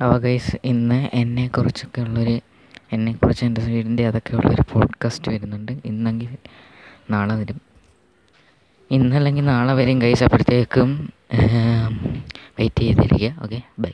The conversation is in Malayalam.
അപ്പോൾ ഗൈസ് ഇന്ന് എന്നെക്കുറിച്ചൊക്കെ ഉള്ളൊരു എന്നെക്കുറിച്ച് എന്റെ വീടിന്റെ അതൊക്കെ ഉള്ളൊരു പോഡ്കാസ്റ്റ് വരുന്നുണ്ട്. ഇന്നെങ്കിൽ നാളെ വരും. ഇന്നല്ലെങ്കിൽ നാളെ വരും ഗൈസ്. അപ്പോഴത്തേക്കും വെയിറ്റ് ചെയ്തിരിക്കുക. Okay bye